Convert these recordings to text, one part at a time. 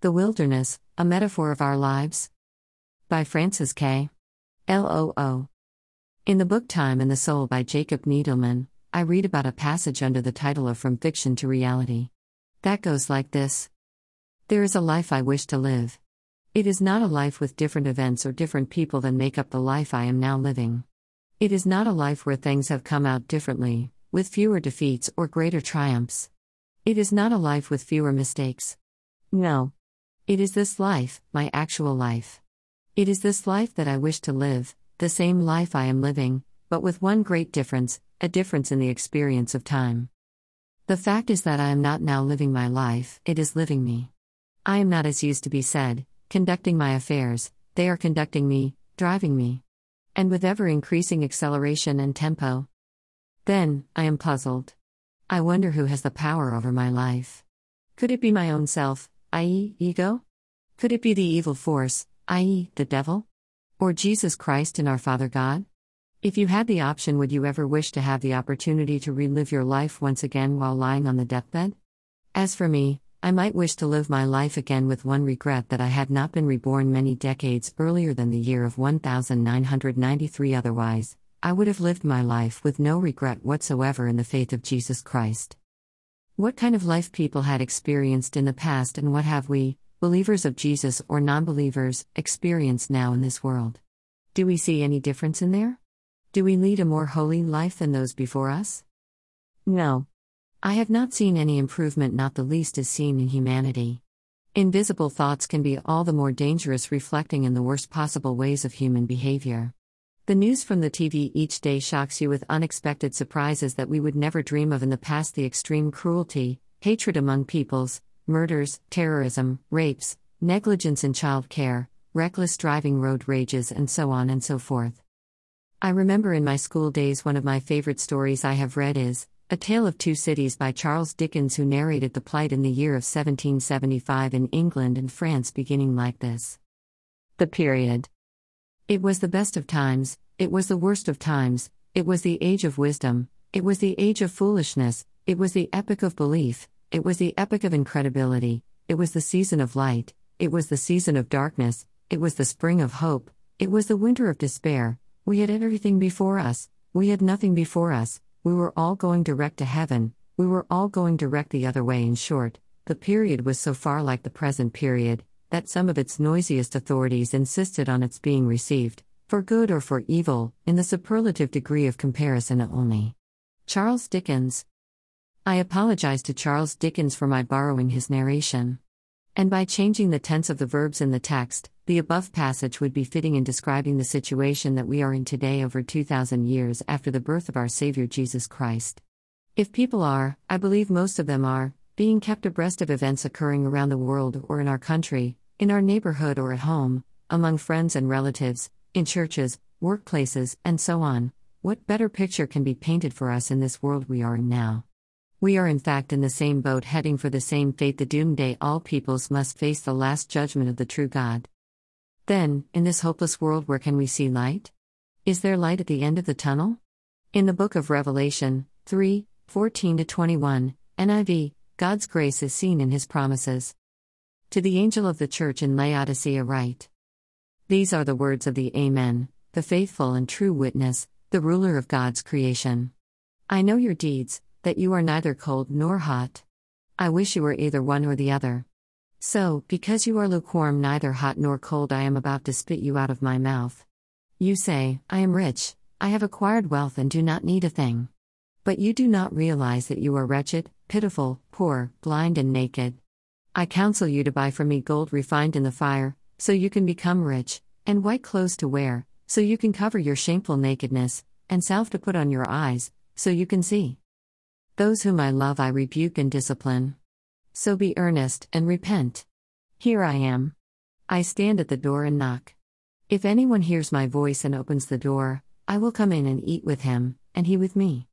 The Wilderness, a Metaphor of Our Lives? By Francis K. LOO. In the book Time and the Soul by Jacob Needleman, I read about a passage under the title of From Fiction to Reality. That goes like this There is a life I wish to live. It is not a life with different events or different people than make up the life I am now living. It is not a life where things have come out differently, with fewer defeats or greater triumphs. It is not a life with fewer mistakes. No. It is this life, my actual life. It is this life that I wish to live, the same life I am living, but with one great difference a difference in the experience of time. The fact is that I am not now living my life, it is living me. I am not, as used to be said, conducting my affairs, they are conducting me, driving me and with ever increasing acceleration and tempo. Then, I am puzzled. I wonder who has the power over my life. Could it be my own self, i.e., ego? Could it be the evil force, i.e., the devil? Or Jesus Christ and our Father God? If you had the option, would you ever wish to have the opportunity to relive your life once again while lying on the deathbed? As for me, I might wish to live my life again with one regret that I had not been reborn many decades earlier than the year of 1993. Otherwise, I would have lived my life with no regret whatsoever in the faith of Jesus Christ. What kind of life people had experienced in the past, and what have we, believers of Jesus or non believers, experienced now in this world? Do we see any difference in there? Do we lead a more holy life than those before us? No. I have not seen any improvement, not the least is seen in humanity. Invisible thoughts can be all the more dangerous, reflecting in the worst possible ways of human behavior. The news from the TV each day shocks you with unexpected surprises that we would never dream of in the past the extreme cruelty, hatred among peoples, murders, terrorism, rapes, negligence in child care, reckless driving, road rages, and so on and so forth. I remember in my school days one of my favorite stories I have read is a Tale of Two Cities by Charles Dickens, who narrated the plight in the year of 1775 in England and France, beginning like this The period. It was the best of times, it was the worst of times, it was the age of wisdom, it was the age of foolishness, it was the epoch of belief, it was the epoch of incredibility, it was the season of light, it was the season of darkness, it was the spring of hope, it was the winter of despair. We had everything before us, we had nothing before us we were all going direct to heaven, we were all going direct the other way. In short, the period was so far like the present period that some of its noisiest authorities insisted on its being received, for good or for evil, in the superlative degree of comparison only. Charles Dickens. I apologize to Charles Dickens for my borrowing his narration. And by changing the tense of the verbs in the text, the above passage would be fitting in describing the situation that we are in today over 2,000 years after the birth of our Savior Jesus Christ. If people are, I believe most of them are, being kept abreast of events occurring around the world or in our country, in our neighborhood or at home, among friends and relatives, in churches, workplaces, and so on, what better picture can be painted for us in this world we are in now? We are in fact in the same boat heading for the same fate the doomsday all peoples must face the last judgment of the true God. Then, in this hopeless world, where can we see light? Is there light at the end of the tunnel? In the book of Revelation, 3 14 21, NIV, God's grace is seen in his promises. To the angel of the church in Laodicea, write These are the words of the Amen, the faithful and true witness, the ruler of God's creation. I know your deeds, that you are neither cold nor hot. I wish you were either one or the other. So, because you are lukewarm, neither hot nor cold, I am about to spit you out of my mouth. You say, I am rich, I have acquired wealth and do not need a thing. But you do not realize that you are wretched, pitiful, poor, blind, and naked. I counsel you to buy from me gold refined in the fire, so you can become rich, and white clothes to wear, so you can cover your shameful nakedness, and salve to put on your eyes, so you can see. Those whom I love I rebuke and discipline. So be earnest and repent. Here I am. I stand at the door and knock. If anyone hears my voice and opens the door, I will come in and eat with him, and he with me.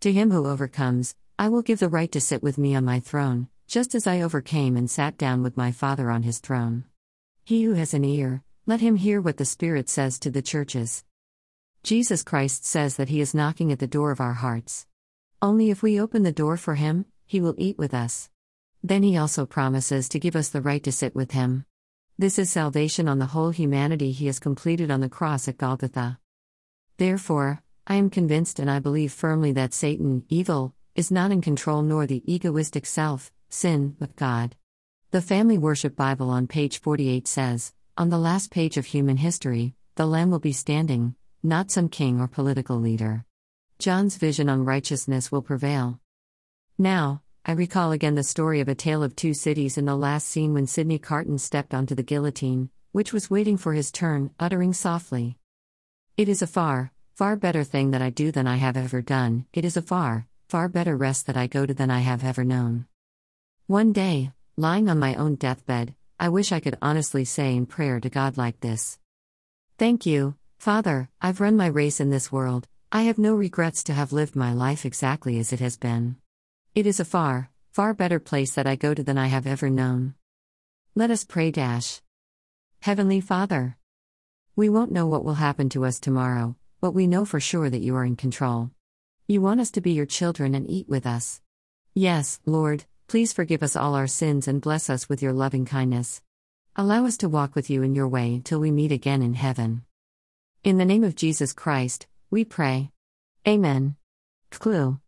To him who overcomes, I will give the right to sit with me on my throne, just as I overcame and sat down with my Father on his throne. He who has an ear, let him hear what the Spirit says to the churches. Jesus Christ says that he is knocking at the door of our hearts. Only if we open the door for him, he will eat with us. Then he also promises to give us the right to sit with him. This is salvation on the whole humanity he has completed on the cross at Golgotha. Therefore, I am convinced and I believe firmly that Satan, evil, is not in control nor the egoistic self, sin, but God. The Family Worship Bible on page 48 says, On the last page of human history, the Lamb will be standing, not some king or political leader. John's vision on righteousness will prevail. Now, I recall again the story of A Tale of Two Cities in the last scene when Sidney Carton stepped onto the guillotine, which was waiting for his turn, uttering softly, It is a far, far better thing that I do than I have ever done, it is a far, far better rest that I go to than I have ever known. One day, lying on my own deathbed, I wish I could honestly say in prayer to God like this Thank you, Father, I've run my race in this world, I have no regrets to have lived my life exactly as it has been. It is a far, far better place that I go to than I have ever known. Let us pray. Dash. Heavenly Father, we won't know what will happen to us tomorrow, but we know for sure that you are in control. You want us to be your children and eat with us. Yes, Lord, please forgive us all our sins and bless us with your loving kindness. Allow us to walk with you in your way until we meet again in heaven. In the name of Jesus Christ, we pray. Amen. Clue